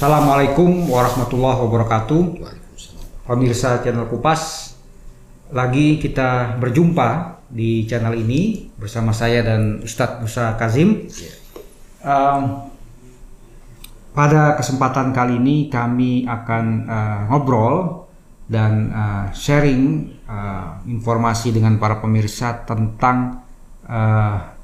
Assalamualaikum warahmatullahi wabarakatuh. Pemirsa channel Kupas, lagi kita berjumpa di channel ini bersama saya dan Ustadz Musa Kazim. Um, pada kesempatan kali ini kami akan uh, ngobrol dan uh, sharing uh, informasi dengan para pemirsa tentang uh,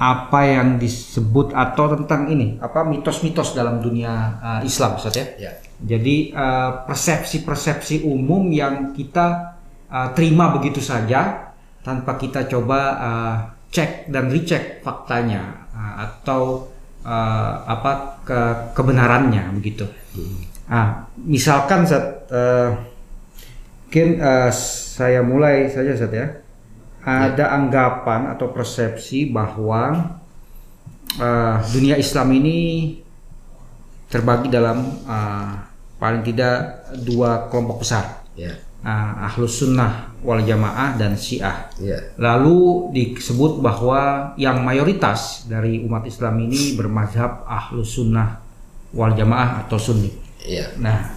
apa yang disebut atau tentang ini apa mitos-mitos dalam dunia uh, Islam Ustaz ya. Ya. Jadi uh, persepsi-persepsi umum yang kita uh, terima begitu saja tanpa kita coba uh, cek dan recheck faktanya uh, atau uh, apa ke kebenarannya begitu. Ah, misalkan Zat, uh, mungkin uh, saya mulai saja Zat ya. Ada anggapan atau persepsi bahwa uh, dunia Islam ini terbagi dalam uh, paling tidak dua kelompok besar, Ya. uh, ahlus sunnah wal jamaah dan syiah. Ya. Lalu disebut bahwa yang mayoritas dari umat Islam ini bermazhab ahlus sunnah wal jamaah atau sunni. Ya. Nah,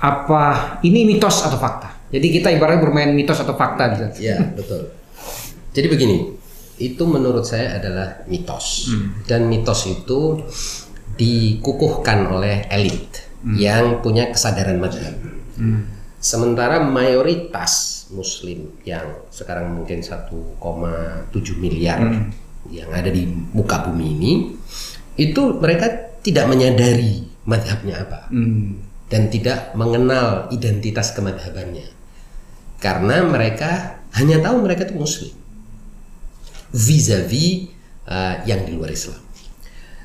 apa ini mitos atau fakta? Jadi kita ibaratnya bermain mitos atau fakta di sana. Ya, betul. Jadi begini, itu menurut saya adalah mitos. Dan mitos itu dikukuhkan oleh elit yang punya kesadaran madhab. Sementara mayoritas muslim yang sekarang mungkin 1,7 miliar yang ada di muka bumi ini itu mereka tidak menyadari madhabnya apa Hmm. dan tidak mengenal identitas kemadhabannya karena mereka hanya tahu mereka itu muslim vis-a-vis uh, yang di luar Islam.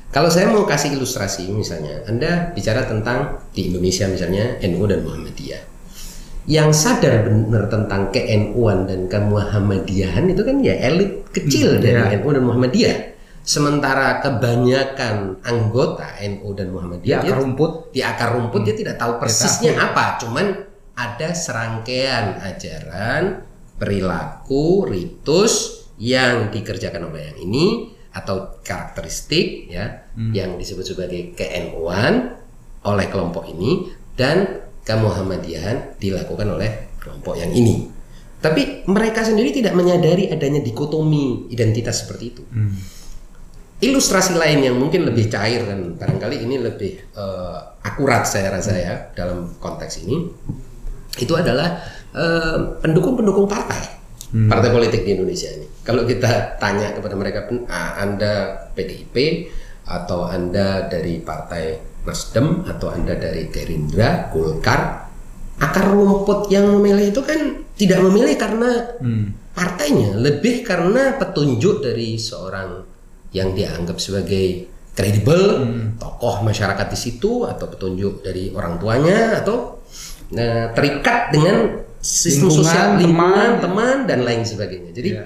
Kalau saya mau kasih ilustrasi misalnya, Anda bicara tentang di Indonesia misalnya NU dan Muhammadiyah. Yang sadar benar tentang ke-NU-an dan ke-Muhammadiyahan itu kan ya elit kecil Hmm, dari ya. NU dan Muhammadiyah. Sementara kebanyakan anggota NU dan Di Muhammadiyah akar dia rumput. di akar rumput dia tidak tahu persisnya apa, cuman ada serangkaian ajaran, perilaku, ritus yang dikerjakan oleh yang ini atau karakteristik ya yang disebut sebagai ke-NU-an oleh kelompok ini dan kemuhammadiyahan dilakukan oleh kelompok yang ini. Tapi mereka sendiri tidak menyadari adanya dikotomi identitas seperti itu. Ilustrasi lain yang mungkin lebih cair dan barangkali ini lebih eh, akurat saya rasa ya dalam konteks ini itu adalah eh, pendukung-pendukung partai. Partai politik di Indonesia ini. Kalau kita tanya kepada mereka "Pen- ah, anda PDIP atau anda dari partai Nasdem atau anda dari Gerindra Golkar akar rumput yang memilih itu kan tidak memilih karena Hmm. partainya lebih karena petunjuk dari seorang yang dianggap sebagai kredibel tokoh masyarakat di situ atau petunjuk dari orang tuanya atau nah, terikat dengan sistem Lingkungan, sosial teman. lingkungan teman dan lain sebagainya. Jadi Iya.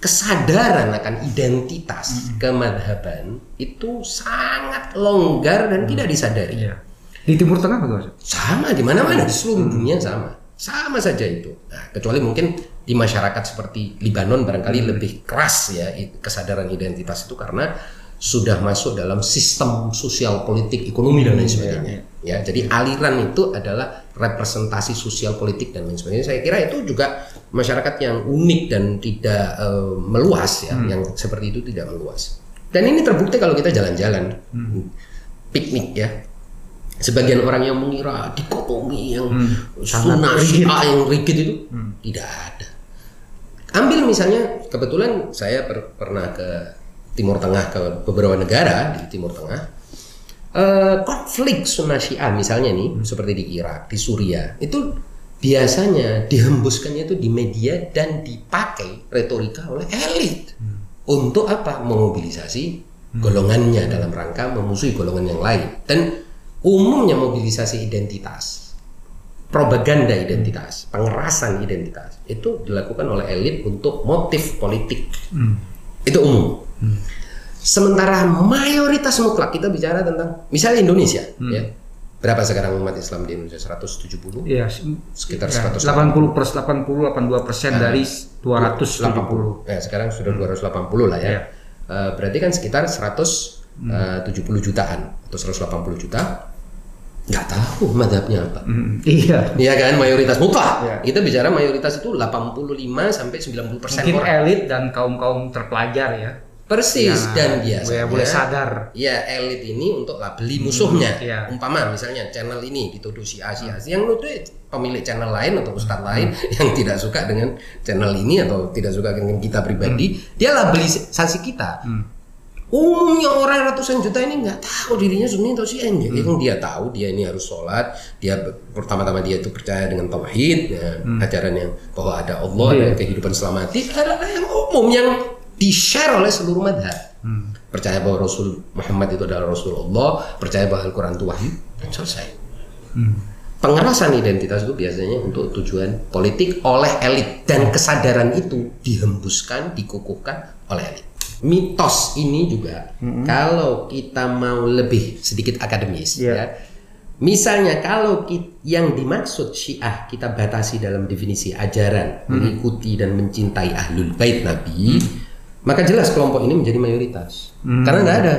kesadaran akan identitas kemadhaban itu sangat longgar dan tidak disadari. Iya. Di Timur Tengah bagaimana? Sama di mana-mana. Di seluruh dunia sama. Sama saja itu. Nah, kecuali mungkin di masyarakat seperti Libanon barangkali lebih keras ya kesadaran identitas itu karena sudah masuk dalam sistem sosial politik ekonomi dan lain sebagainya ya jadi aliran itu adalah representasi sosial politik dan lain sebagainya. Saya kira itu juga masyarakat yang unik dan tidak eh, meluas ya yang seperti itu tidak meluas. Dan ini terbukti kalau kita jalan-jalan. Piknik ya. Sebagian orang yang mengira dikotomi yang sunnah syiah yang rigid itu tidak ada. Ambil misalnya kebetulan saya per- pernah ke Timur Tengah ke beberapa negara di Timur Tengah Eh, konflik sunnah syiah misalnya nih seperti di Irak, di Suriah itu biasanya dihembuskannya itu di media dan dipakai retorika oleh elit. Untuk apa? Memobilisasi golongannya dalam rangka memusuhi golongan yang lain. Dan umumnya mobilisasi identitas propaganda identitas pengerasan identitas itu dilakukan oleh elit untuk motif politik. Itu umum sementara mayoritas mutlak kita bicara tentang misalnya Indonesia ya berapa sekarang umat Islam di Indonesia 170 Iya, Sekitar ya, 180. 80 per 80 82 persen dari 270. 80. Ya, sekarang sudah 280 lah ya. Iya. Eh, berarti kan sekitar 100 eh, 70 jutaan atau 180 juta nggak tahu madhabnya apa Hmm, iya. Iya kan mayoritas mutlak. Iya. Kita bicara mayoritas itu 85 sampai 90 persen Mungkin orang. elit dan kaum kaum terpelajar ya. Persis Ya, dan boleh- biasanya. boleh sadar. Ya elit ini untuk labeli musuhnya. iya. Umpama misalnya channel ini dituduh si A si A. Yang nuduh pemilik channel lain atau ustadz lain yang tidak suka dengan channel ini atau tidak suka dengan kita pribadi, dia labelisasi kita. Umumnya orang ratusan juta ini nggak tahu dirinya sunni atau syiah. Jadi yang dia tahu dia ini harus sholat. Dia pertama-tama dia itu percaya dengan tauhid, ya, ajaran yang bahwa ada Allah Iya. dan kehidupan selamati adalah yang umum yang di share oleh seluruh madhab. Percaya bahwa Rasul Muhammad itu adalah Rasulullah, percaya bahwa Al-Quran itu wahyu, dan selesai. Pengerasan identitas itu biasanya untuk tujuan politik oleh elit dan kesadaran itu dihembuskan, dikukuhkan oleh elit. Mitos ini juga kalau kita mau lebih sedikit akademis Iya. ya. Misalnya kalau ki- yang dimaksud Syiah kita batasi dalam definisi ajaran mengikuti dan mencintai ahlul bait Nabi, maka jelas kelompok ini menjadi mayoritas. Karena nggak ada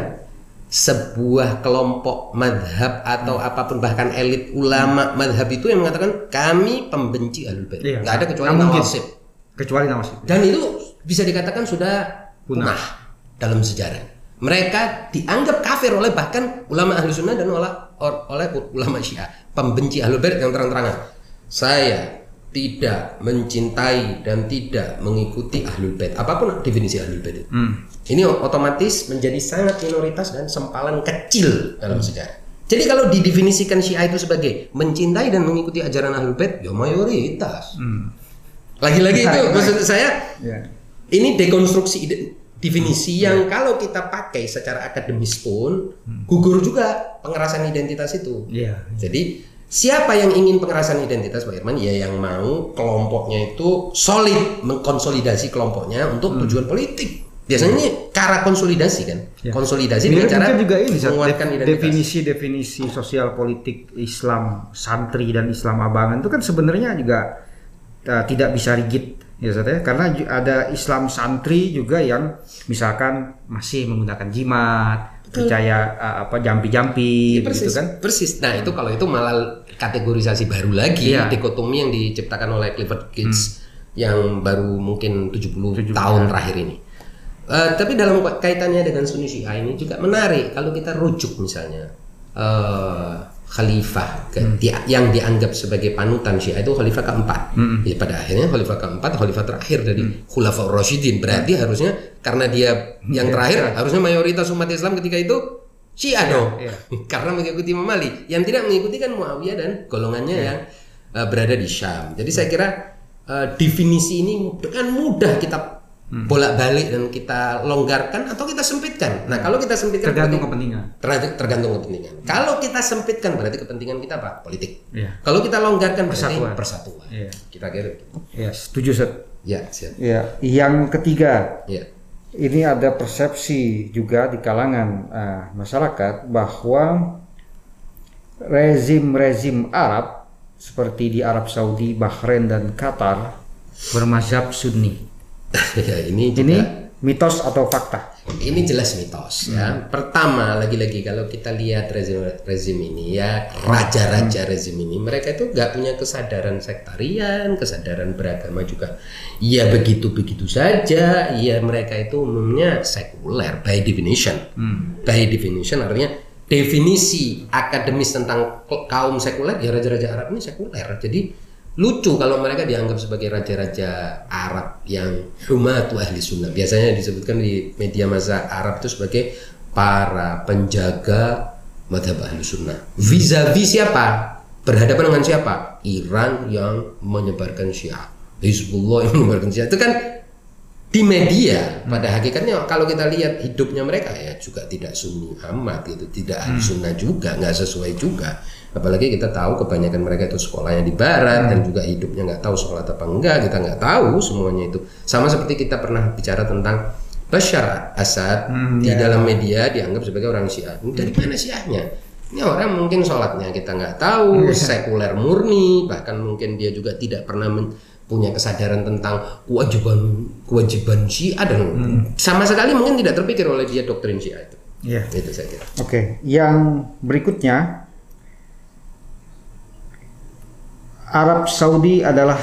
sebuah kelompok madhab atau apa pun bahkan elit ulama madhab itu yang mengatakan kami pembenci ahlul bait. Iya. Nggak ada kecuali nawasib. Kecuali nawasib. Dan itu bisa dikatakan sudah Punah. punah dalam sejarah. Mereka dianggap kafir oleh bahkan ulama ahlu sunnah dan oleh, oleh ulama syiah. Pembenci ahlul bait yang terang-terangan. Saya tidak mencintai dan tidak mengikuti ahlul bait. Apa pun definisi ahlul bait itu. Hmm. Ini otomatis menjadi sangat minoritas dan sempalan kecil dalam sejarah. Jadi kalau didefinisikan Syiah itu sebagai mencintai dan mengikuti ajaran Ahlul Bait, ya mayoritas. Hmm. Lagi-lagi itu baik. maksud saya Ya. ini dekonstruksi ide- definisi yang kalau kita pakai secara akademis pun gugur juga pengerasan identitas itu. Iya. Jadi siapa yang ingin pengerasan identitas Pak Irman? Ya yang mau kelompoknya itu solid mengkonsolidasi kelompoknya untuk tujuan politik. Biasanya ini cara konsolidasi kan? Ya. Konsolidasi dengan cara juga ini menguatkan identitas. definisi-definisi sosial politik Islam santri dan Islam abangan itu kan sebenarnya juga uh, tidak bisa rigid ya Zat, ya karena ada Islam santri juga yang misalkan masih menggunakan jimat percaya uh, apa jampi-jampi persis, gitu kan? persis. Nah itu kalau itu malah kategorisasi baru lagi, Iya. dikotomi yang diciptakan oleh Clifford Gates yang baru mungkin 70, 70 tahun terakhir ini. Eh, tapi dalam kaitannya dengan Sunni Syiah ini juga menarik. Kalau kita rujuk misalnya eh, khalifah ke- di- yang dianggap sebagai panutan Syiah itu khalifah keempat. Ya pada akhirnya khalifah keempat khalifah terakhir dari Khulafaur Rasyidin. Berarti harusnya karena dia yang Iya, terakhir iya. harusnya mayoritas umat Islam ketika itu Syiah dong. iya. Karena mengikuti Imam Ali. Yang tidak mengikuti kan Muawiyah dan golongannya yang uh, berada di Syam. Jadi saya kira uh, definisi ini dengan mudah kita bolak-balik dan kita longgarkan atau kita sempitkan. Nah, kalau kita sempitkan tergantung berarti- kepentingan tergantung, tergantung kepentingan. Kalau kita sempitkan berarti kepentingan kita apa? Politik. Iya. Kalau kita longgarkan berarti Persatuan. persatuan. Iya. Kita kira. ya setuju Zat. Ya, siap. ya yang ketiga Ya. ini ada persepsi juga di kalangan uh, masyarakat bahwa rezim-rezim Arab seperti di Arab Saudi, Bahrain dan Qatar bermazhab Sunni. ya, ini juga Ini mitos atau fakta? Ini jelas mitos ya. Pertama lagi-lagi kalau kita lihat rezim rezim ini ya raja-raja rezim ini mereka itu nggak punya kesadaran sektarian, kesadaran beragama juga. Ya begitu-begitu saja. Ya mereka itu umumnya sekuler by definition. By definition artinya definisi akademis tentang kaum sekuler ya raja-raja Arab ini sekuler. Jadi lucu kalau mereka dianggap sebagai raja-raja Arab yang humatu ahli sunnah. Biasanya disebutkan di media masa Arab itu sebagai para penjaga madhab ahli sunnah. Vis-a-vis siapa? Berhadapan dengan siapa? Iran yang menyebarkan syiah. Hizbullah yang menyebarkan syiah. Itu kan di media. Pada hakikatnya kalau kita lihat hidupnya mereka ya juga tidak sunni amat gitu. Tidak ahli sunnah juga nggak sesuai juga apalagi kita tahu kebanyakan mereka itu sekolahnya di barat dan juga hidupnya nggak tahu sholat apa enggak kita nggak tahu semuanya itu. Sama seperti kita pernah bicara tentang Bashar Assad di dalam media dianggap sebagai orang Syiah. Ini dari mana Syiahnya? Ini orang mungkin sholatnya kita nggak tahu sekuler murni bahkan mungkin dia juga tidak pernah men- punya kesadaran tentang kewajiban kewajiban Syiah dan sama sekali mungkin tidak terpikir oleh dia doktrin Syiah itu. Iya. Itu saya kira. Oke, yang berikutnya Arab Saudi adalah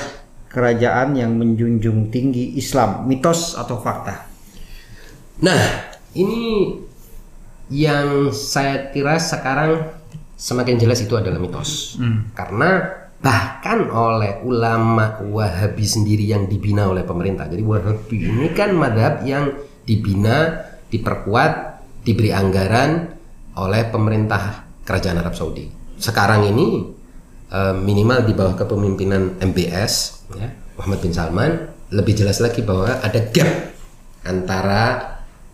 kerajaan yang menjunjung tinggi Islam, mitos atau fakta? Nah, ini yang saya kira sekarang semakin jelas itu adalah mitos. Karena bahkan oleh ulama Wahabi sendiri yang dibina oleh pemerintah. Jadi Wahabi ini kan madhab yang dibina, diperkuat, diberi anggaran oleh pemerintah kerajaan Arab Saudi. Sekarang ini eh, minimal di bawah kepemimpinan MBS ya, Muhammad bin Salman lebih jelas lagi bahwa ada gap antara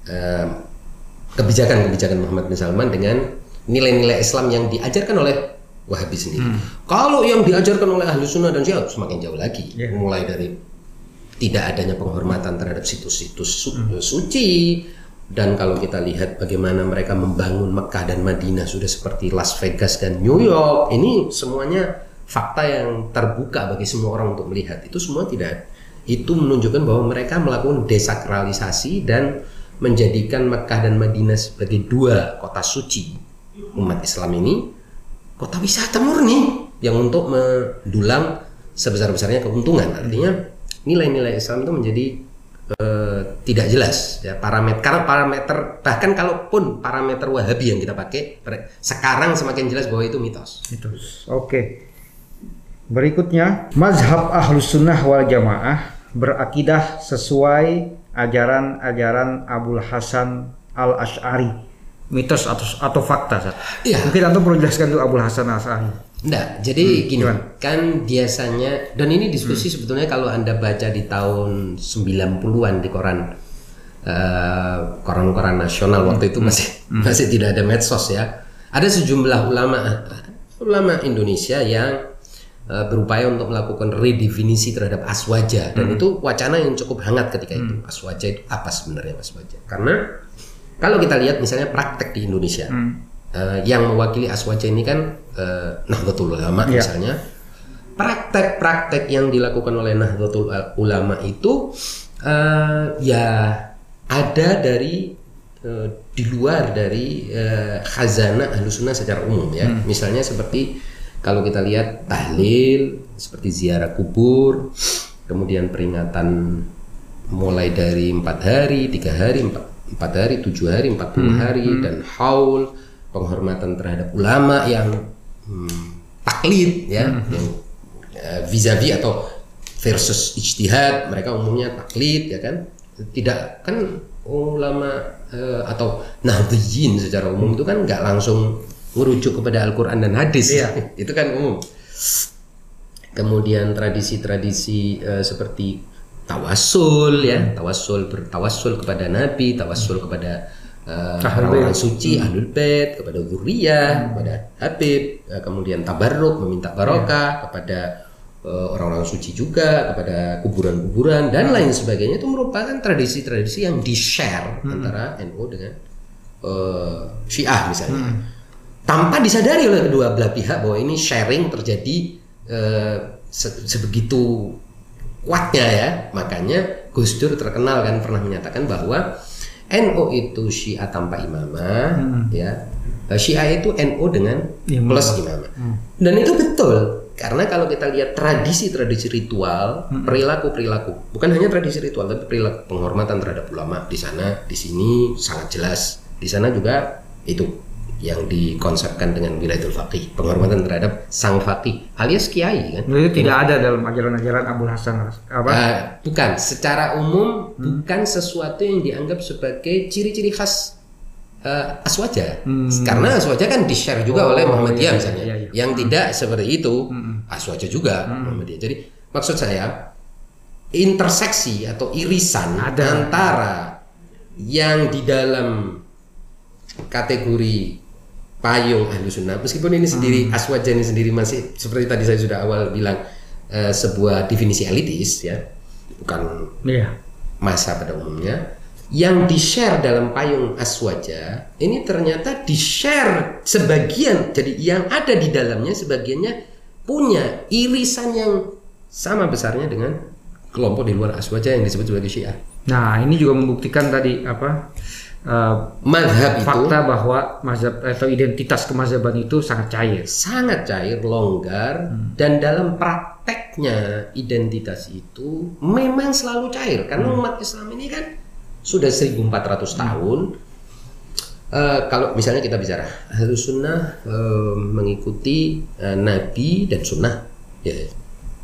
eh, kebijakan-kebijakan Muhammad bin Salman dengan nilai-nilai Islam yang diajarkan oleh Wahabi sendiri. Kalau yang diajarkan oleh ahli sunnah dan syiah semakin jauh lagi, Yeah. mulai dari tidak adanya penghormatan terhadap situs-situs su- suci dan kalau kita lihat bagaimana mereka membangun Mekah dan Madinah sudah seperti Las Vegas dan New York ini semuanya fakta yang terbuka bagi semua orang untuk melihat itu semua tidak itu menunjukkan bahwa mereka melakukan desakralisasi dan menjadikan Mekah dan Madinah sebagai dua kota suci umat Islam ini kota wisata murni yang untuk mendulang sebesar-besarnya keuntungan. Artinya nilai-nilai Islam itu menjadi eh, tidak jelas ya parameter karena parameter bahkan kalaupun parameter Wahabi yang kita pakai sekarang semakin jelas bahwa itu mitos. Mitos. Oke. Berikutnya, mazhab ahlus sunnah wal jamaah berakidah sesuai ajaran-ajaran Abul Hasan al Ash'ari. Mitos atau atau fakta, Sat? Iya. Mungkin Anda perlu jelaskan dulu Abul Hasan al Ash'ari. Enggak, jadi gini, gimana? kan biasanya dan ini diskusi sebetulnya kalau Anda baca di tahun 90-an di koran eh, koran-koran nasional waktu itu masih masih tidak ada medsos ya. Ada sejumlah ulama ulama Indonesia yang eh, berupaya untuk melakukan redefinisi terhadap aswaja dan itu wacana yang cukup hangat ketika itu. Aswaja itu apa sebenarnya aswaja? Karena kalau kita lihat misalnya praktek di Indonesia eh, yang mewakili aswaja ini kan eh, Nahdlatul Ulama Iya. misalnya. Praktek-praktek yang dilakukan oleh Nahdlatul Ulama itu eh, ya ada dari eh, di luar dari eh, khazanah ahlussunnah secara umum ya. Misalnya seperti kalau kita lihat tahlil seperti ziarah kubur kemudian peringatan mulai dari empat hari tiga hari empat, empat hari tujuh hari empat puluh hari dan haul penghormatan terhadap ulama yang hmm, taklid ya eh, vis-a-vis atau versus ijtihad mereka umumnya taklid ya kan? Tidak kan ulama eh, atau nahdliyin secara umum itu kan nggak langsung merujuk kepada Al-Quran dan hadis. Iya. itu kan umum. Kemudian tradisi-tradisi eh, seperti tawasul ya tawasul bertawasul kepada nabi tawasul kepada eh, orang-orang suci ahlul bait kepada zuriyah kepada habib eh, kemudian tabarruk meminta barokah kepada eh, orang-orang suci juga kepada kuburan-kuburan dan lain sebagainya. Itu merupakan tradisi-tradisi yang di-share antara NU dengan eh, Syiah misalnya. Tanpa disadari oleh kedua belah pihak bahwa ini sharing terjadi se- sebegitu kuatnya ya. Makanya Gus Dur terkenal kan pernah menyatakan bahwa NU itu Syiah tanpa imamah ya. Eh, Syiah itu NU dengan Imamah. plus imamah. Dan itu betul karena kalau kita lihat tradisi-tradisi ritual perilaku-perilaku bukan hanya tradisi ritual tapi perilaku penghormatan terhadap ulama di sana di sini sangat jelas. Di sana juga itu yang dikonsepkan dengan wilayatul faqih penghormatan terhadap sang faqih alias kiai kan? Itu tidak ada dalam ajaran-ajaran Abul Hasan apa? Ah, bukan. Secara umum bukan sesuatu yang dianggap sebagai ciri-ciri khas eh, aswaja. Karena aswaja kan di share juga Oh, oleh Muhammadiyah iya, misalnya. iya, iya. yang tidak seperti itu aswaja juga Muhammadiyah. Jadi maksud saya interseksi atau irisan Ada. antara yang di dalam kategori payung ahlu sunnah meskipun ini sendiri aswaja ini sendiri masih seperti tadi saya sudah awal bilang eh, sebuah definisi elitis ya bukan Iya. masa pada umumnya yang di share dalam payung aswaja ini ternyata di share sebagian jadi yang ada di dalamnya sebagiannya punya irisan yang sama besarnya dengan kelompok di luar aswaja yang disebut sebagai syiah Nah, ini juga membuktikan tadi apa? Uh, Madhab itu fakta bahwa mazhab atau identitas kemazhaban itu sangat cair. sangat cair, longgar, dan dalam prakteknya identitas itu memang selalu cair karena umat Islam ini kan sudah 1400 tahun. Eh, kalau misalnya kita bicara harus sunnah eh, mengikuti eh, Nabi dan sunnah, ya.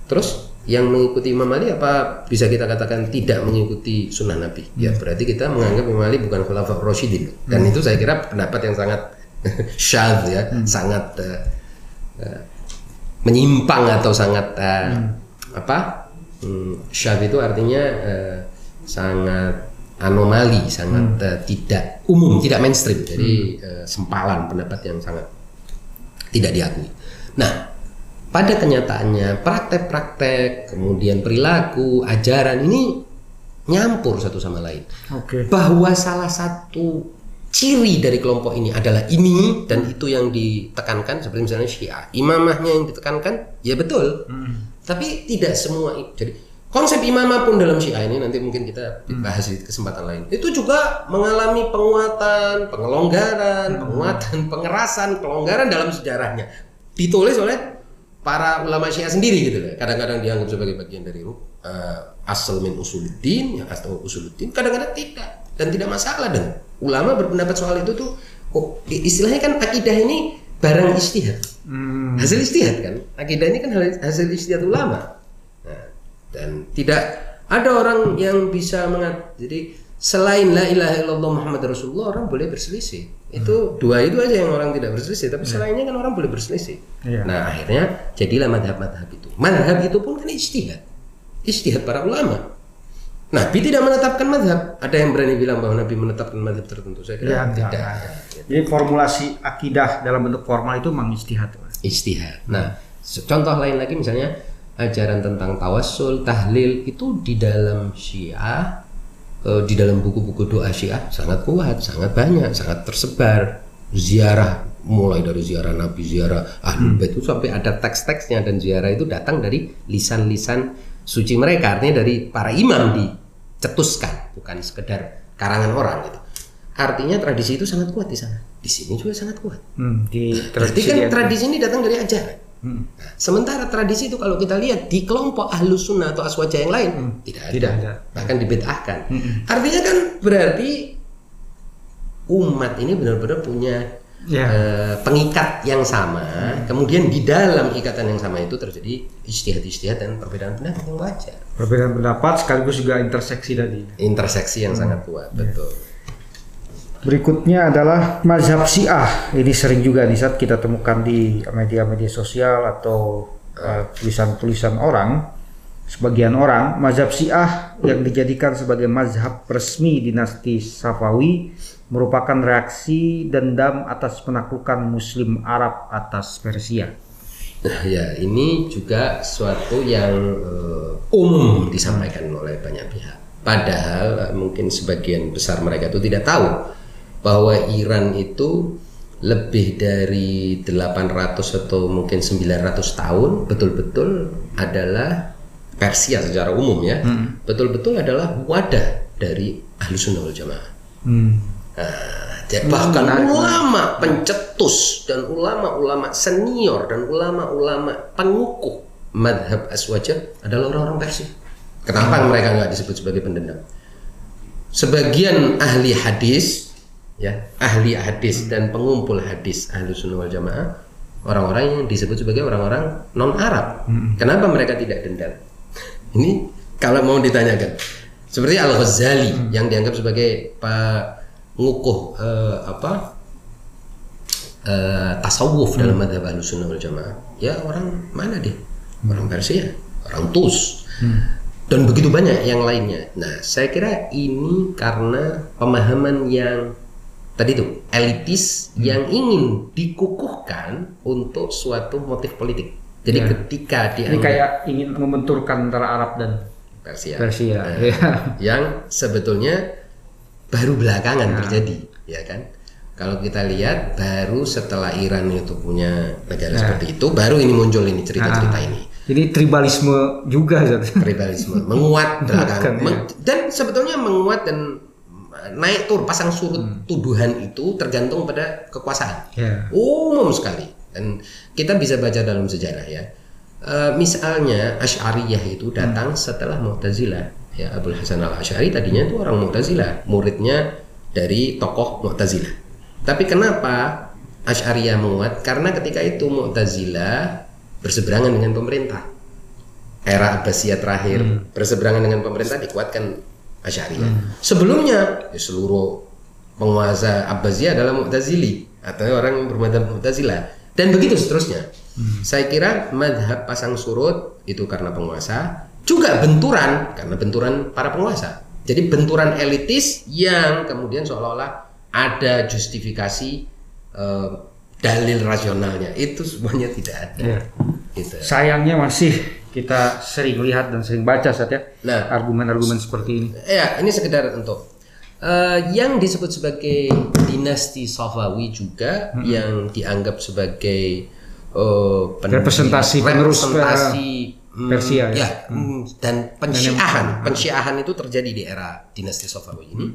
Terus yang mengikuti Imam Ali apa bisa kita katakan tidak mengikuti sunnah Nabi? Ya berarti kita menganggap Imam Ali bukan khulafa Rasyidin dan itu saya kira pendapat yang sangat syadz ya, sangat eh, eh, menyimpang atau sangat eh, apa? Hmm, syadz itu artinya eh, sangat anomali, sangat eh, tidak umum, tidak mainstream. Jadi eh, sempalan pendapat yang sangat tidak diakui. Nah, pada kenyataannya praktek-praktek, kemudian perilaku, ajaran ini nyampur satu sama lain. Oke. Bahwa salah satu ciri dari kelompok ini adalah ini dan itu yang ditekankan seperti misalnya Syiah. Imamahnya yang ditekankan, ya betul. Tapi tidak semua i- jadi konsep imamah pun dalam Syiah ini nanti mungkin kita bahas di kesempatan lain. Itu juga mengalami penguatan, pengelonggaran, penguatan, pengerasan, pelonggaran dalam sejarahnya. Ditulis oleh para ulama Syiah sendiri gitu loh. Kadang-kadang dianggap sebagai bagian dari uh, asal min usuluddin, yang asal usuluddin, kadang-kadang tidak dan tidak masalah dan ulama berpendapat soal itu tuh oh, istilahnya kan akidah ini barang istihad. Hmm. Hasil istihad kan. Akidah ini kan hasil istihad ulama. Nah, dan tidak ada orang yang bisa mengat jadi selain la ilaha illallah Muhammad Rasulullah orang boleh berselisih. Itu dua itu aja yang orang tidak berselisih, tapi selainnya kan orang boleh berselisih. Iya. Nah, akhirnya jadilah madhab-madhab itu. Madhab itu pun kan istihad. Istihad para ulama. Nabi tidak menetapkan madhab. Ada yang berani bilang bahwa Nabi menetapkan madhab tertentu? Saya kira Ya, tidak. ada. Jadi formulasi akidah dalam bentuk formal itu memang istihad. Istihad. Nah, contoh lain lagi misalnya ajaran tentang tawassul, tahlil itu di dalam Syiah, eh, di dalam buku-buku doa Syiah sangat kuat, sangat banyak, sangat tersebar. Ziarah mulai dari ziarah Nabi, ziarah Ahlul Bait itu sampai ada teks-teksnya dan ziarah itu datang dari lisan-lisan suci mereka, artinya dari para imam dicetuskan, bukan sekedar karangan orang gitu. Artinya tradisi itu sangat kuat di sana. Di sini juga sangat kuat. Hmm, di Berarti kan tradisi dia- tradisi ini datang dari ajaran. Hmm. Sementara tradisi itu kalau kita lihat di kelompok ahlus sunnah atau aswaja yang lain tidak ada. Hmm. Tidak ada. Bahkan dibedahkan. Artinya kan berarti umat ini benar-benar punya Ya. eh, pengikat yang sama. Hmm. Kemudian di dalam ikatan yang sama itu terjadi istihad-istihad dan perbedaan pendapat yang wajar. Perbedaan pendapat sekaligus juga interseksi tadi. Interseksi yang sangat kuat, Iya. betul. Berikutnya adalah mazhab Syiah. Ini sering juga nih saat kita temukan di media-media sosial atau uh, tulisan-tulisan orang. Sebagian orang, mazhab Syiah yang dijadikan sebagai mazhab resmi dinasti Safawi merupakan reaksi dendam atas penaklukan Muslim Arab atas Persia. Nah, ya ini juga suatu yang eh, umum disampaikan oleh banyak pihak. Padahal eh, mungkin sebagian besar mereka itu tidak tahu bahwa Iran itu lebih dari 800 atau mungkin 900 tahun betul-betul adalah Persia secara umum ya. Betul-betul adalah wadah dari Ahlus Sunnah wal Jamaah. Hmm. Nah, ya, bahkan ulama pencetus dan ulama-ulama senior dan ulama-ulama pengukuh madhab aswaja adalah orang-orang Persia. Kenapa mereka nggak disebut sebagai pendendam? Sebagian ahli hadis, ya ahli hadis dan pengumpul hadis ahli sunnah wal jamaah, orang-orang yang disebut sebagai orang-orang non Arab. Kenapa mereka tidak dendam? Ini kalau mau ditanyakan, seperti Al Ghazali yang dianggap sebagai pengukuh eh, apa eh, tasawuf dalam madhab sunnah wal jamaah, ya orang mana dia? Orang Persia, orang Tus, dan begitu banyak yang lainnya. Nah, saya kira ini karena pemahaman yang tadi itu elitis yang ingin dikukuhkan untuk suatu motif politik. Jadi Ya. ketika Ini dianggap kayak ingin membenturkan antara Arab dan Persia, Persia. Nah, ya. yang sebetulnya baru belakangan terjadi, ya kan? Kalau kita lihat baru setelah Iran itu punya negara seperti itu, baru ini muncul ini cerita-cerita ini. Jadi tribalisme juga Zat. tribalisme menguat belakangan Kan, Meng- dan sebetulnya menguat dan naik tur pasang surut tuduhan itu tergantung pada kekuasaan. Ya. Umum sekali. Dan kita bisa baca dalam sejarah ya. Eh, misalnya Asy'ariyah itu datang setelah Mu'tazilah. Ya, Abdul Hasan Al-Asy'ari tadinya itu orang Mu'tazilah, muridnya dari tokoh Mu'tazilah. Tapi kenapa Asy'ariyah menguat? Karena ketika itu Mu'tazilah berseberangan dengan pemerintah. Era Abbasiyah terakhir berseberangan dengan pemerintah dikuatkan Asy'ariyah. Sebelumnya ya seluruh penguasa Abbasiyah adalah Mu'tazili atau orang yang bermadhab Mu'tazilah dan begitu seterusnya. Saya kira madhab pasang surut itu karena penguasa, juga benturan karena benturan para penguasa. Jadi benturan elitis yang kemudian seolah-olah ada justifikasi eh, dalil rasionalnya itu semuanya tidak ada. Ya. Gitu. Sayangnya masih kita sering lihat dan sering baca saat ya Nah. argumen-argumen seperti ini. Ya, ini sekedar untuk eh, yang disebut sebagai dinasti Safawi juga yang dianggap sebagai pen- Representasi penerus, representasi hmm, Persia, ya. hmm, dan pensyiahan. Pensyiahan itu terjadi di era dinasti Safawi ini.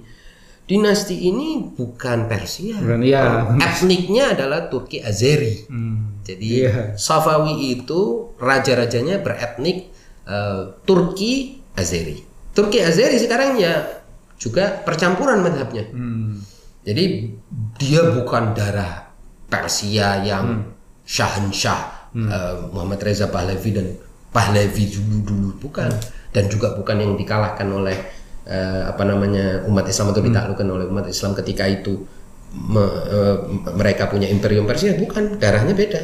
Dinasti ini bukan Persia. Bukan, iya. Etniknya adalah Turki Azeri. Hmm. Jadi Iya. Safawi itu raja-rajanya beretnik eh, Turki Azeri. Turki Azeri sekarang ya juga percampuran madhabnya. Hmm. Jadi dia bukan darah Persia yang Syahensyah eh, Muhammad Reza Pahlavi dan Pahlavi dulu dulu bukan dan juga bukan yang dikalahkan oleh eh, apa namanya umat Islam atau ditaklukkan oleh umat Islam ketika itu me- eh, mereka punya imperium Persia bukan darahnya beda.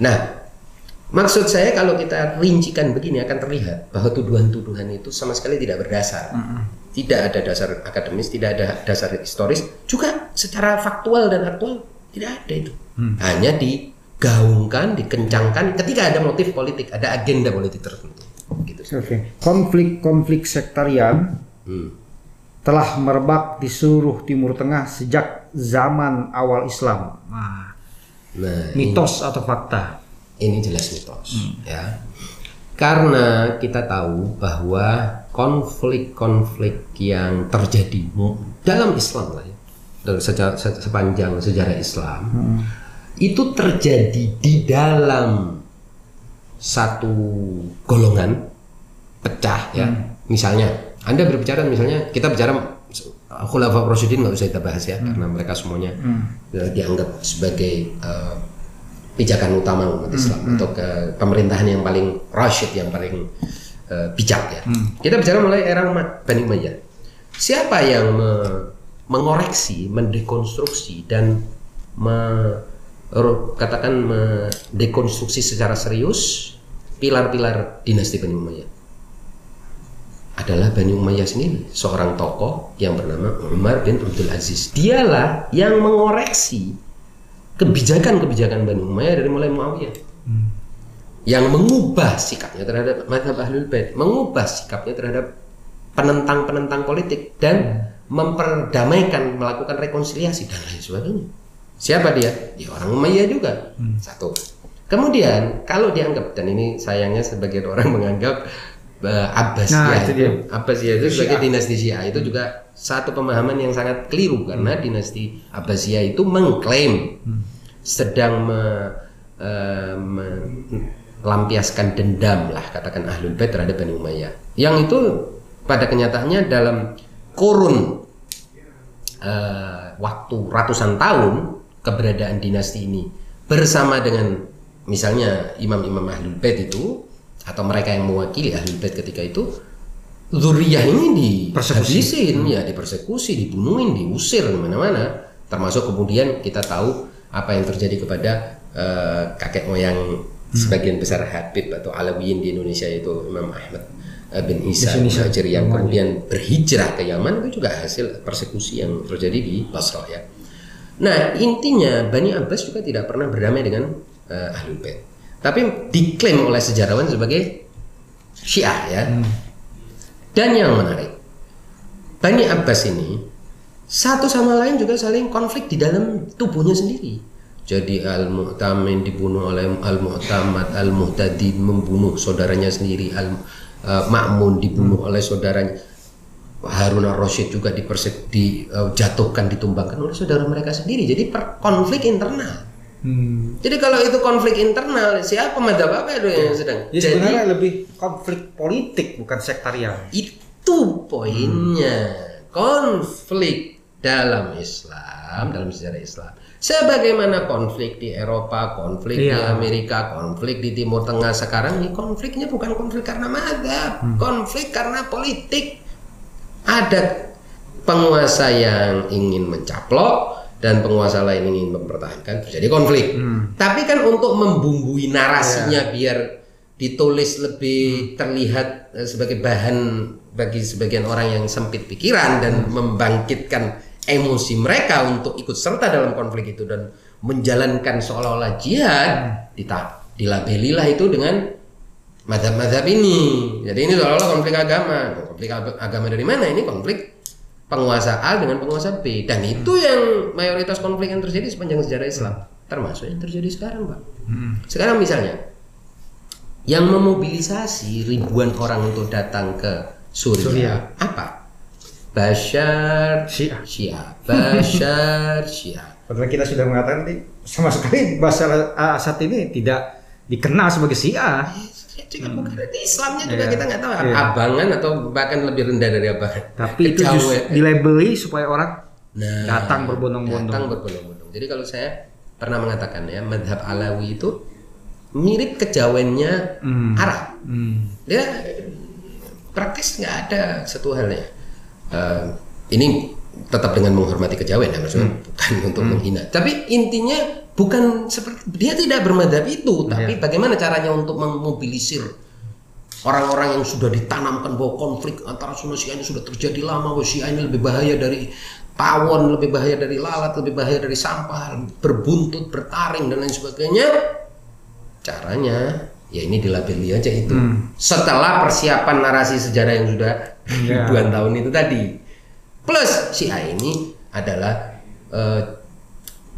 Nah maksud saya kalau kita rincikan begini akan terlihat bahwa tuduhan-tuduhan itu sama sekali tidak berdasar. Tidak ada dasar akademis, tidak ada dasar historis, juga secara faktual dan aktual tidak ada itu. Hanya digaungkan, dikencangkan ketika ada motif politik, ada agenda politik tertentu. Gitu. Oke. Konflik-konflik sektarian Hmm. telah merebak di seluruh Timur Tengah sejak zaman awal Islam. Nah, Nah, mitos atau fakta? ini jelas mitos, ya. Karena kita tahu bahwa konflik-konflik yang terjadi dalam Islam lah ya, dalam sepanjang sejarah Islam itu terjadi di dalam satu golongan pecah ya. Misalnya Anda berbicara misalnya kita bicara Khulafa Rasyidin nggak usah kita bahas ya karena mereka semuanya eh, dianggap sebagai eh, pijakan utama umat Islam atau ke pemerintahan yang paling rasyid yang paling eh, bijak ya. Kita bicara mulai era Bani Umayyah. Siapa yang me- mengoreksi, mendekonstruksi dan me- katakan mendekonstruksi secara serius pilar-pilar dinasti Bani Umayyah? Adalah Bani Umayyah sendiri, seorang tokoh yang bernama Umar bin Abdul Aziz. Dialah yang mengoreksi kebijakan-kebijakan Bani Umayyah dari mulai Muawiyah yang mengubah sikapnya terhadap madhab ahlul bait, mengubah sikapnya terhadap penentang-penentang politik dan memperdamaikan, melakukan rekonsiliasi dan lain sebagainya. Siapa dia? Ya orang Umayyah juga. Satu. Kemudian kalau dianggap dan ini sayangnya sebagian orang menganggap eh, Abbasiyah Nah, itu dia. Abbasiyah itu sebagai dinasti Syiah itu juga satu pemahaman yang sangat keliru karena dinasti Abbasiyah itu mengklaim sedang me- eh, melampiaskan dendam lah katakan ahlul bait terhadap Bani Umayyah. Yang itu pada kenyataannya dalam kurun eh, waktu ratusan tahun keberadaan dinasti ini bersama dengan misalnya imam-imam ahlul bait itu atau mereka yang mewakili ahlul bait ketika itu zuriyah ini dihabisin ya dipersekusi dibunuhin diusir di mana-mana. Termasuk kemudian kita tahu apa yang terjadi kepada eh, kakek moyang sebagian besar Habib atau Alawiyin di Indonesia yaitu Imam Ahmad eh, bin Isa Muhajir yang kemudian berhijrah ke Yaman. Itu juga hasil persekusi yang terjadi di Basrah ya. Nah intinya Bani Abbas juga tidak pernah berdamai dengan eh, Ahlul Bait, tapi diklaim oleh sejarawan sebagai Syiah ya. Dan yang menarik, Bani Abbas ini satu sama lain juga saling konflik di dalam tubuhnya sendiri. Jadi Al-Mu'tamin dibunuh oleh Al-Mu'tamad, Al-Muhtadi membunuh saudaranya sendiri, Al-Ma'mun dibunuh oleh saudaranya. Harun al-Rasyid juga dipersek, dijatuhkan, ditumbangkan oleh saudara mereka sendiri. Jadi per, konflik internal. Hmm. Jadi kalau itu konflik internal, siapa madhab apa itu yang sedang? Jadi sebenarnya lebih konflik politik bukan sektarian. itu poinnya. Konflik dalam Islam, dalam sejarah Islam. Sebagaimana konflik di Eropa, konflik di Iya. Amerika, konflik di Timur Tengah sekarang ini konfliknya bukan konflik karena madhab, konflik karena politik. Ada penguasa yang ingin mencaplok dan penguasa lain ingin mempertahankan terjadi konflik. Tapi kan untuk membumbui narasinya biar ditulis lebih terlihat eh, sebagai bahan bagi sebagian orang yang sempit pikiran dan membangkitkan emosi mereka untuk ikut serta dalam konflik itu dan menjalankan seolah-olah jihad ditah dilabelilah itu dengan madhab-madhab ini. Jadi ini seolah-olah konflik agama. Konflik ag- agama dari mana? Ini konflik penguasa A dengan penguasa B. Dan itu yang mayoritas konflik yang terjadi sepanjang sejarah Islam. Termasuk yang terjadi sekarang, Pak. Sekarang misalnya, yang memobilisasi ribuan orang untuk datang ke Suriah, Suriah. apa? Bashar Syiah. Syiah. Bashar Syiah. Padahal kita sudah mengatakan sama sekali Bashar Assad ini tidak dikenal sebagai Syiah. Juga bukan berarti Islamnya juga Iya. kita nggak tahu Iya. abangan atau bahkan lebih rendah dari abangan. Tapi itu Kejawen. justru dilabeli supaya orang Nah, datang berbondong-bondong. Datang berbondong-bondong. Jadi kalau saya pernah mengatakan ya, madhab Alawi itu mirip kejawennya Hmm. Arab. Hmm. Dia praktis nggak ada satu halnya. Eh, ini tetap dengan menghormati kejawen ya maksudnya Hmm. bukan untuk menghina. Tapi intinya bukan seperti dia tidak bermadhab itu, tapi Iya. bagaimana caranya untuk memobilisir orang-orang yang sudah ditanamkan bahwa konflik antara Sunni Syiah ini sudah terjadi lama, bahwa Syiah ini lebih bahaya dari tawon, lebih bahaya dari lalat, lebih bahaya dari sampah, berbuntut, bertaring dan lain sebagainya. Caranya ya ini dilabeli aja itu. Setelah persiapan narasi sejarah yang sudah Ya. ribuan tahun itu tadi. Plus Syiah ini adalah eh,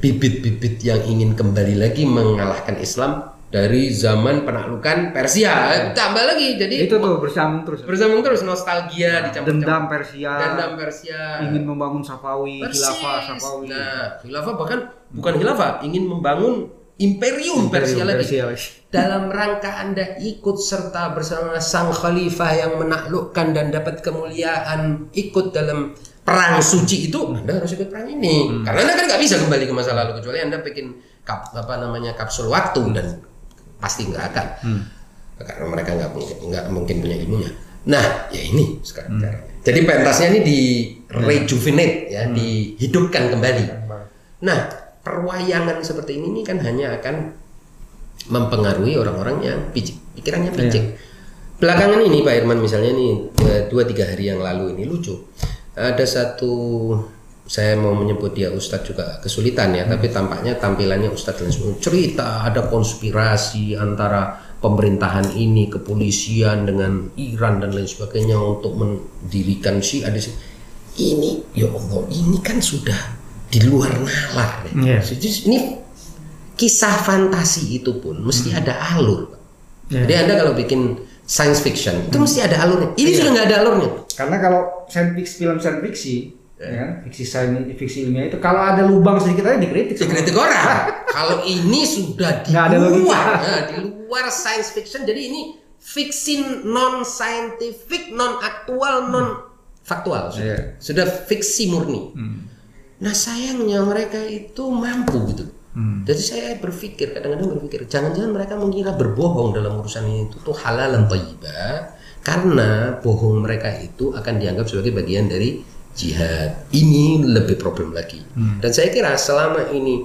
bibit-bibit yang ingin kembali lagi mengalahkan Islam dari zaman penaklukan Persia. Tambah lagi jadi Itu tuh bersambung terus. bersambung terus nostalgia dicampur Dendam Persia. dendam Persia Ingin membangun Safawi, Persis. khilafah Safawi. nah khilafah bahkan bukan khilafah ingin membangun imperium, Persia, lagi Persia lagi. dalam rangka anda ikut serta bersama sang khalifah yang menaklukkan dan dapat kemuliaan ikut dalam perang suci itu anda harus ikut perang ini. Karena anda kan nggak bisa kembali ke masa lalu kecuali anda bikin kap, apa namanya kapsul waktu dan pasti nggak akan. Karena mereka nggak mungkin nggak mungkin punya ilmunya. Nah ya ini sekarang caranya. Jadi pentasnya ini di rejuvenate ya dihidupkan kembali. Nah, perwayangan seperti ini nih kan hanya akan mempengaruhi orang-orang yang picik, pikirannya picik. Belakangan ini Pak Irman misalnya nih eh, dua tiga hari yang lalu ini lucu. Ada satu saya mau menyebut dia Ustadz juga kesulitan ya, tapi tampaknya tampilannya Ustadz langsung cerita ada konspirasi antara pemerintahan ini, kepolisian dengan Iran dan lain sebagainya untuk mendirikan di sini. Ini ya Allah, ini kan sudah di luar nalar. ya. Jadi ini kisah fantasi itu pun mesti ada alur. Pak. Iya. Jadi Anda kalau bikin science fiction itu mesti ada alurnya. Ini sudah nggak ada alurnya. Karena kalau science fiction, film science fiksi, ya kan, fiksi sains, fiksi ilmiah itu kalau ada lubang sedikit aja dikritik. Dikritik orang. kalau ini sudah di ada luar, nah, di luar science fiction. Jadi ini fiksi non scientific, non aktual, non faktual. Sudah, Iya. sudah fiksi murni. Nah sayangnya mereka itu mampu gitu. Hmm. Jadi saya berpikir kadang-kadang berpikir jangan-jangan mereka mengira berbohong dalam urusan ini itu tuh halal dan thayyibah karena bohong mereka itu akan dianggap sebagai bagian dari jihad. Ini lebih problem lagi. Dan saya kira selama ini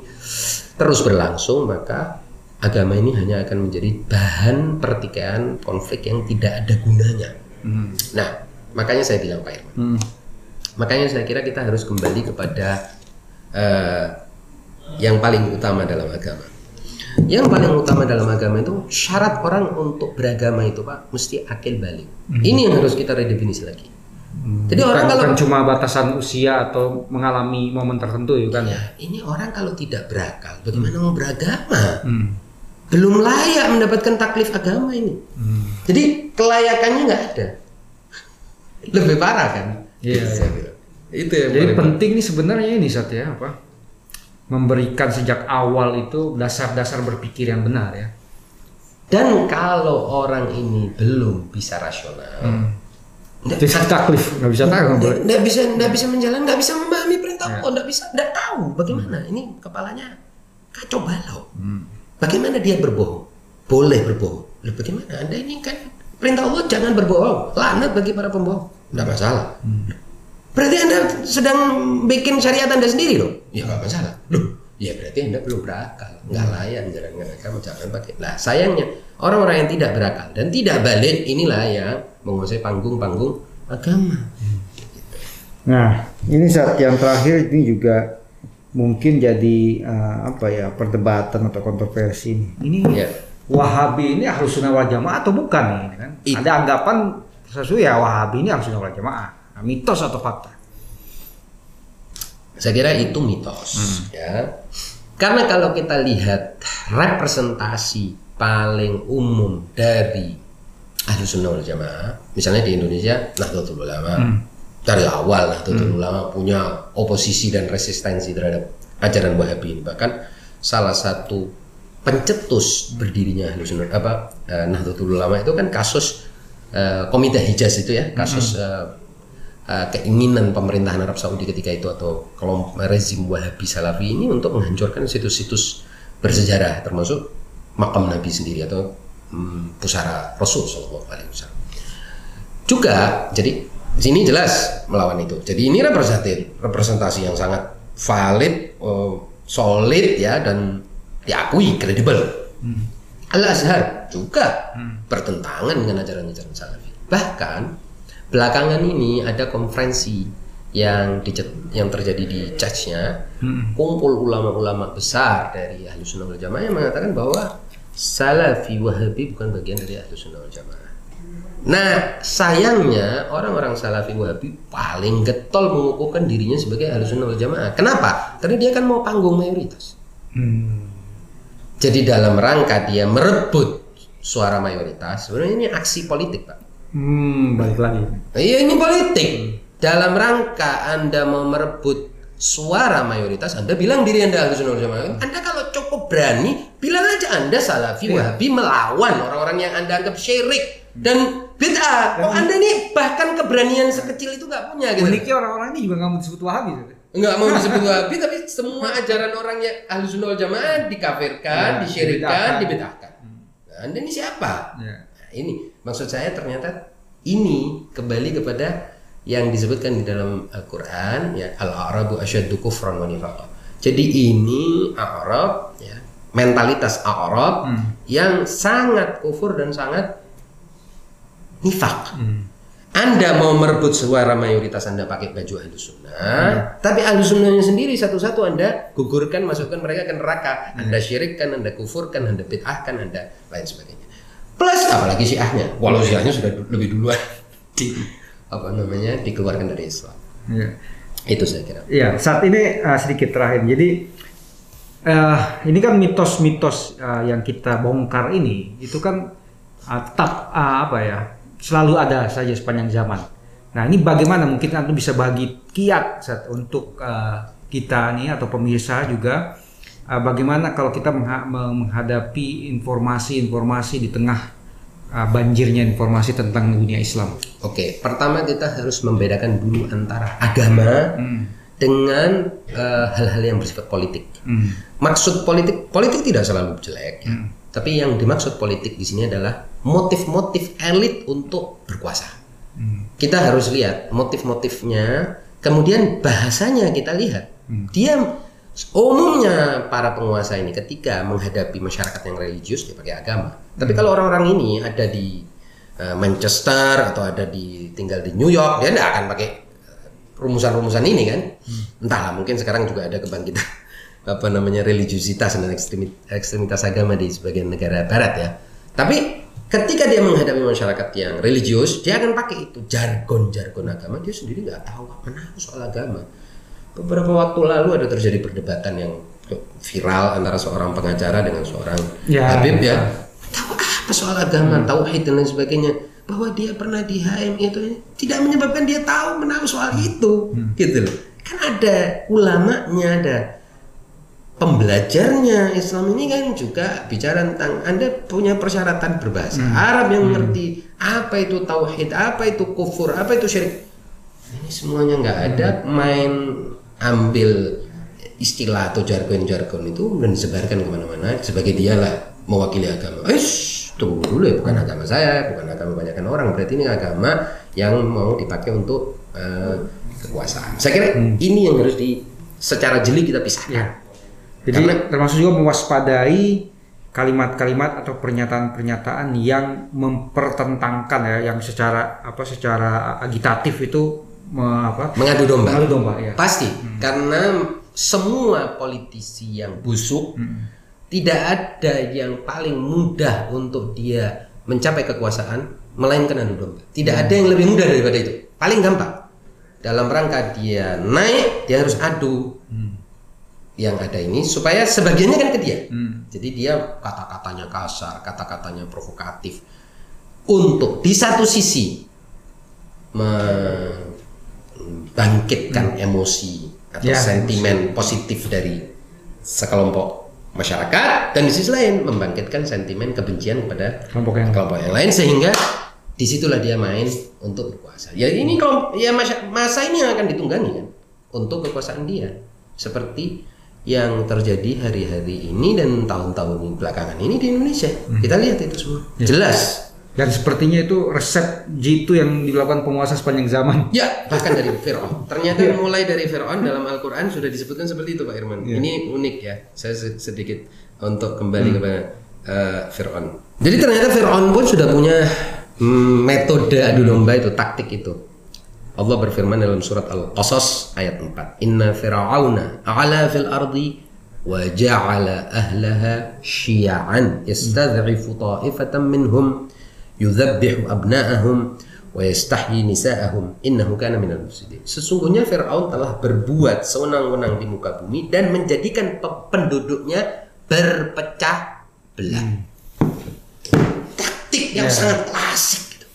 terus berlangsung maka agama ini hanya akan menjadi bahan pertikaian konflik yang tidak ada gunanya. Hmm. Nah, makanya saya bilang Pak Irman, Hmm. Makanya saya kira kita harus kembali kepada eh, yang paling utama dalam agama. Yang paling utama dalam agama itu syarat orang untuk beragama itu Pak mesti akil balik. Ini yang harus kita redefinisi lagi. Jadi bukan, orang kalau bukan cuma batasan usia atau mengalami momen tertentu ya kan ya. Ya, ini orang kalau tidak berakal, bagaimana mau beragama? Hmm. Belum layak mendapatkan taklif agama ini. Hmm. Jadi kelayakannya nggak ada. Lebih parah kan? Iya, bilang. Itu yang Jadi penting nih sebenarnya ini saat ya apa? Memberikan sejak awal itu dasar-dasar berpikir yang benar ya. Dan kalau orang ini belum bisa rasional, nggak Jadi taklif nggak bisa tahu nggak bisa nggak bisa menjalan, nggak bisa memahami perintah Allah, nggak bisa, nggak tahu bagaimana ini kepalanya kacau balau. Bagaimana dia berbohong? Boleh berbohong. Loh, bagaimana? Anda ini kan perintah Allah jangan berbohong. Laknat bagi para pembohong. Nggak masalah. Berarti Anda sedang bikin syariat Anda sendiri loh? Ya nggak masalah. Loh, ya berarti Anda belum berakal. Nggak layan jalan kamu jangan pakai. Nah sayangnya orang-orang yang tidak berakal dan tidak balik inilah yang menguasai panggung-panggung agama. Nah, ini saat yang terakhir ini juga mungkin jadi eh, apa ya perdebatan atau kontroversi ini. Ini Ya. Wahabi ini harus sunnah wal jamaah atau bukan nih kan? It- Ada anggapan sesuatu ya Wahabi ini harus sunnah wal jamaah. Nah, mitos atau fakta? Saya kira itu mitos, ya. Karena kalau kita lihat representasi paling umum dari ahlu sunnah wal jamaah, misalnya di Indonesia Nahdlatul Ulama, dari awal Nahdlatul Ulama punya oposisi dan resistensi terhadap ajaran Wahabi ini. Bahkan salah satu pencetus berdirinya ahlu sunnah apa eh, Nahdlatul Ulama itu kan kasus eh, Komite Hijaz itu ya, kasus eh, uh, keinginan pemerintahan Arab Saudi ketika itu atau kelompok rezim Wahabi Salafi ini untuk menghancurkan situs-situs bersejarah termasuk makam Nabi sendiri atau hmm, pusara Rasul Shallallahu Alaihi Wasallam. Juga jadi di sini jelas melawan itu. Jadi ini representatif representasi yang sangat valid, eh, solid ya dan diakui kredibel. Al Azhar juga bertentangan dengan ajaran-ajaran Salafi. Bahkan belakangan ini ada konferensi yang di, yang terjadi di Church-nya, kumpul ulama-ulama besar dari Ahlus Sunnah wal Jamaah yang mengatakan bahwa Salafi Wahabi bukan bagian dari Ahlus Sunnah wal Jamaah. Nah, sayangnya orang-orang Salafi Wahabi paling getol mengukuhkan dirinya sebagai Ahlus Sunnah wal Jamaah. Kenapa? Karena dia kan mau panggung mayoritas. Jadi dalam rangka dia merebut suara mayoritas, sebenarnya ini aksi politik, Pak. Hmm, balik lagi. Iya ini politik. Dalam rangka Anda mau merebut suara mayoritas, Anda bilang diri Anda wal jamaah. Anda kalau cukup berani, bilang aja Anda salafi wahabi melawan orang-orang yang Anda anggap syirik dan bid'ah. Kok Anda ini bahkan keberanian sekecil itu nggak punya gitu. Uniknya orang-orang ini juga nggak mau disebut Wahabi. gitu. Enggak mau disebut wahabi, tapi semua ajaran orang yang ahlu sunnah wal jamaah dikafirkan, Ya, disyirikkan, dibid'ahkan. dibid'ahkan. Nah, anda ini siapa? Ya. Nah, ini maksud saya ternyata ini kembali kepada yang disebutkan di dalam Al-Qur'an ya al-arabu asyaddu kufran wa nifaqa. Jadi ini Arab ya, mentalitas Arab yang sangat kufur dan sangat nifak. Anda mau merebut suara mayoritas Anda pakai baju ahlu sunnah, tapi ahlu sunnahnya sendiri satu-satu Anda gugurkan, masukkan mereka ke neraka. Anda syirikkan, Anda kufurkan, Anda bid'ahkan, Anda lain sebagainya. Plus apalagi syiahnya, walau syiahnya sudah lebih duluan di apa namanya dikeluarkan dari Islam. Iya. Itu saya kira. Iya, saat ini uh, sedikit terakhir. Jadi eh, ini kan mitos-mitos uh, yang kita bongkar ini itu kan uh, tetap uh, apa ya selalu ada saja sepanjang zaman. Nah ini bagaimana mungkin anda bisa bagi kiat Sat, untuk uh, kita nih atau pemirsa juga uh, bagaimana kalau kita mengha- menghadapi informasi-informasi di tengah uh, banjirnya informasi tentang dunia Islam. Oke, pertama kita harus membedakan dulu antara agama dengan eh, hal-hal yang bersifat politik. Hmm. Maksud politik, politik tidak selalu jelek, ya. tapi yang dimaksud politik di sini adalah motif-motif elit untuk berkuasa. Kita harus lihat motif-motifnya, kemudian bahasanya kita lihat. Dia umumnya para penguasa ini ketika menghadapi masyarakat yang religius dia pakai agama. Tapi kalau orang-orang ini ada di eh, Manchester atau ada di tinggal di New York, dia tidak akan pakai rumusan-rumusan ini kan? Entahlah mungkin sekarang juga ada kebangkitan apa namanya religiusitas dan ekstremi- ekstremitas agama di sebagian negara barat ya. Tapi ketika dia menghadapi masyarakat yang religius dia akan pakai itu jargon-jargon agama. Dia sendiri nggak tahu apa apa soal agama beberapa waktu lalu ada terjadi perdebatan yang viral antara seorang pengacara dengan seorang Ya. Habib ya. tahu apa soal agama tauhid dan lain sebagainya? Bahwa dia pernah di HM itu tidak menyebabkan dia tahu menahu soal itu gitu loh. Kan ada ulamanya ada pembelajarnya Islam ini kan juga bicara tentang Anda punya persyaratan berbahasa Arab yang mengerti apa itu tauhid, apa itu kufur, apa itu syirik. Ini semuanya nggak ada main ambil istilah atau jargon-jargon itu dan disebarkan ke mana-mana sebagai dialah mewakili agama. Eh, tunggu dulu ya, bukan agama saya, bukan agama banyakkan orang. Berarti ini agama yang mau dipakai untuk eh, kekuasaan. Saya kira ini yang harus di secara jeli kita pisahkan. Jadi Karena- termasuk juga mewaspadai kalimat-kalimat atau pernyataan-pernyataan yang mempertentangkan ya, yang secara apa secara agitatif itu me- apa Mengadu domba. mengadu domba ya. Pasti, karena semua politisi yang busuk tidak ada yang paling mudah untuk dia mencapai kekuasaan melainkan adu domba. Tidak ada yang lebih mudah daripada itu. Paling gampang. Dalam rangka dia naik, dia harus adu yang ada ini supaya sebagiannya kan ke dia. Jadi dia kata-katanya kasar, kata-katanya provokatif. Untuk di satu sisi membangkitkan emosi atau Ya, sentimen positif dari sekelompok masyarakat dan di sisi lain membangkitkan sentimen kebencian kepada Kelompok yang kelompok yang lain. Sehingga di situlah dia main untuk berkuasa. Ya ini kelompok ya masa, masa ini yang akan ditunggangi kan? Untuk kekuasaan dia. Seperti yang terjadi hari-hari ini dan tahun-tahun belakangan ini di Indonesia. Kita lihat itu semua. Jelas. Dan sepertinya itu resep jitu yang dilakukan penguasa sepanjang zaman. Ya bahkan dari Fir'aun. Ternyata mulai dari Fir'aun dalam Al-Quran sudah disebutkan seperti itu Pak Irman. Ini unik ya. Saya se- sedikit untuk kembali kepada eh, Fir'aun. Jadi ternyata Fir'aun pun sudah punya mm, metode adu domba itu, taktik itu. Allah berfirman dalam surat Al-Qasas ayat 4. Inna fir'auna a'la fil ardi wa ja'ala ahlaha syia'an yastadhifu ta'ifatan minhum yudhabbihu abna'ahum wa yastahyi nisa'ahum innahu kana minal mufsidin. Sesungguhnya Firaun telah berbuat sewenang-wenang di muka bumi dan menjadikan pe- penduduknya berpecah belah. Taktik yang sangat klasik gitu.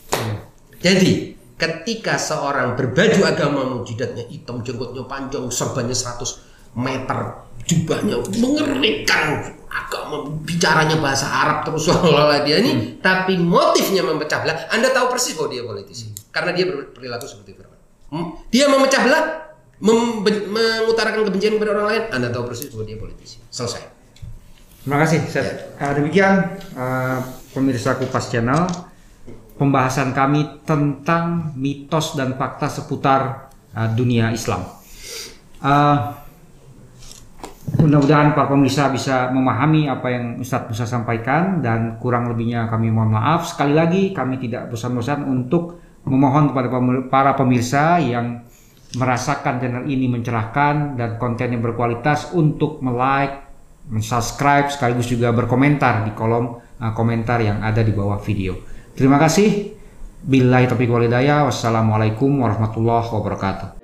Jadi ketika seorang berbaju agama jidatnya hitam, jenggotnya panjang, serbannya 100 meter, jubahnya mengerikan, agama bicaranya bahasa Arab terus seolah-olah dia ini, tapi motifnya memecah belah. Anda tahu persis bahwa dia politisi, karena dia berperilaku seperti Firman. Hmm, Dia memecah belah, mengutarakan kebencian kepada orang lain. Anda tahu persis bahwa dia politisi. Selesai. Terima kasih, Seth. Eh, demikian eh, pemirsa Kupas Channel pembahasan kami tentang mitos dan fakta seputar eh, dunia Islam. Eh, mudah-mudahan para pemirsa bisa memahami apa yang Ustadz Musa sampaikan dan kurang lebihnya kami mohon maaf. Sekali lagi kami tidak bosan-bosan untuk memohon kepada para pemirsa yang merasakan channel ini mencerahkan dan kontennya berkualitas untuk like, subscribe sekaligus juga berkomentar di kolom uh, komentar yang ada di bawah video. Terima kasih. Billahi taufiq walhidayah. Wassalamualaikum warahmatullahi wabarakatuh.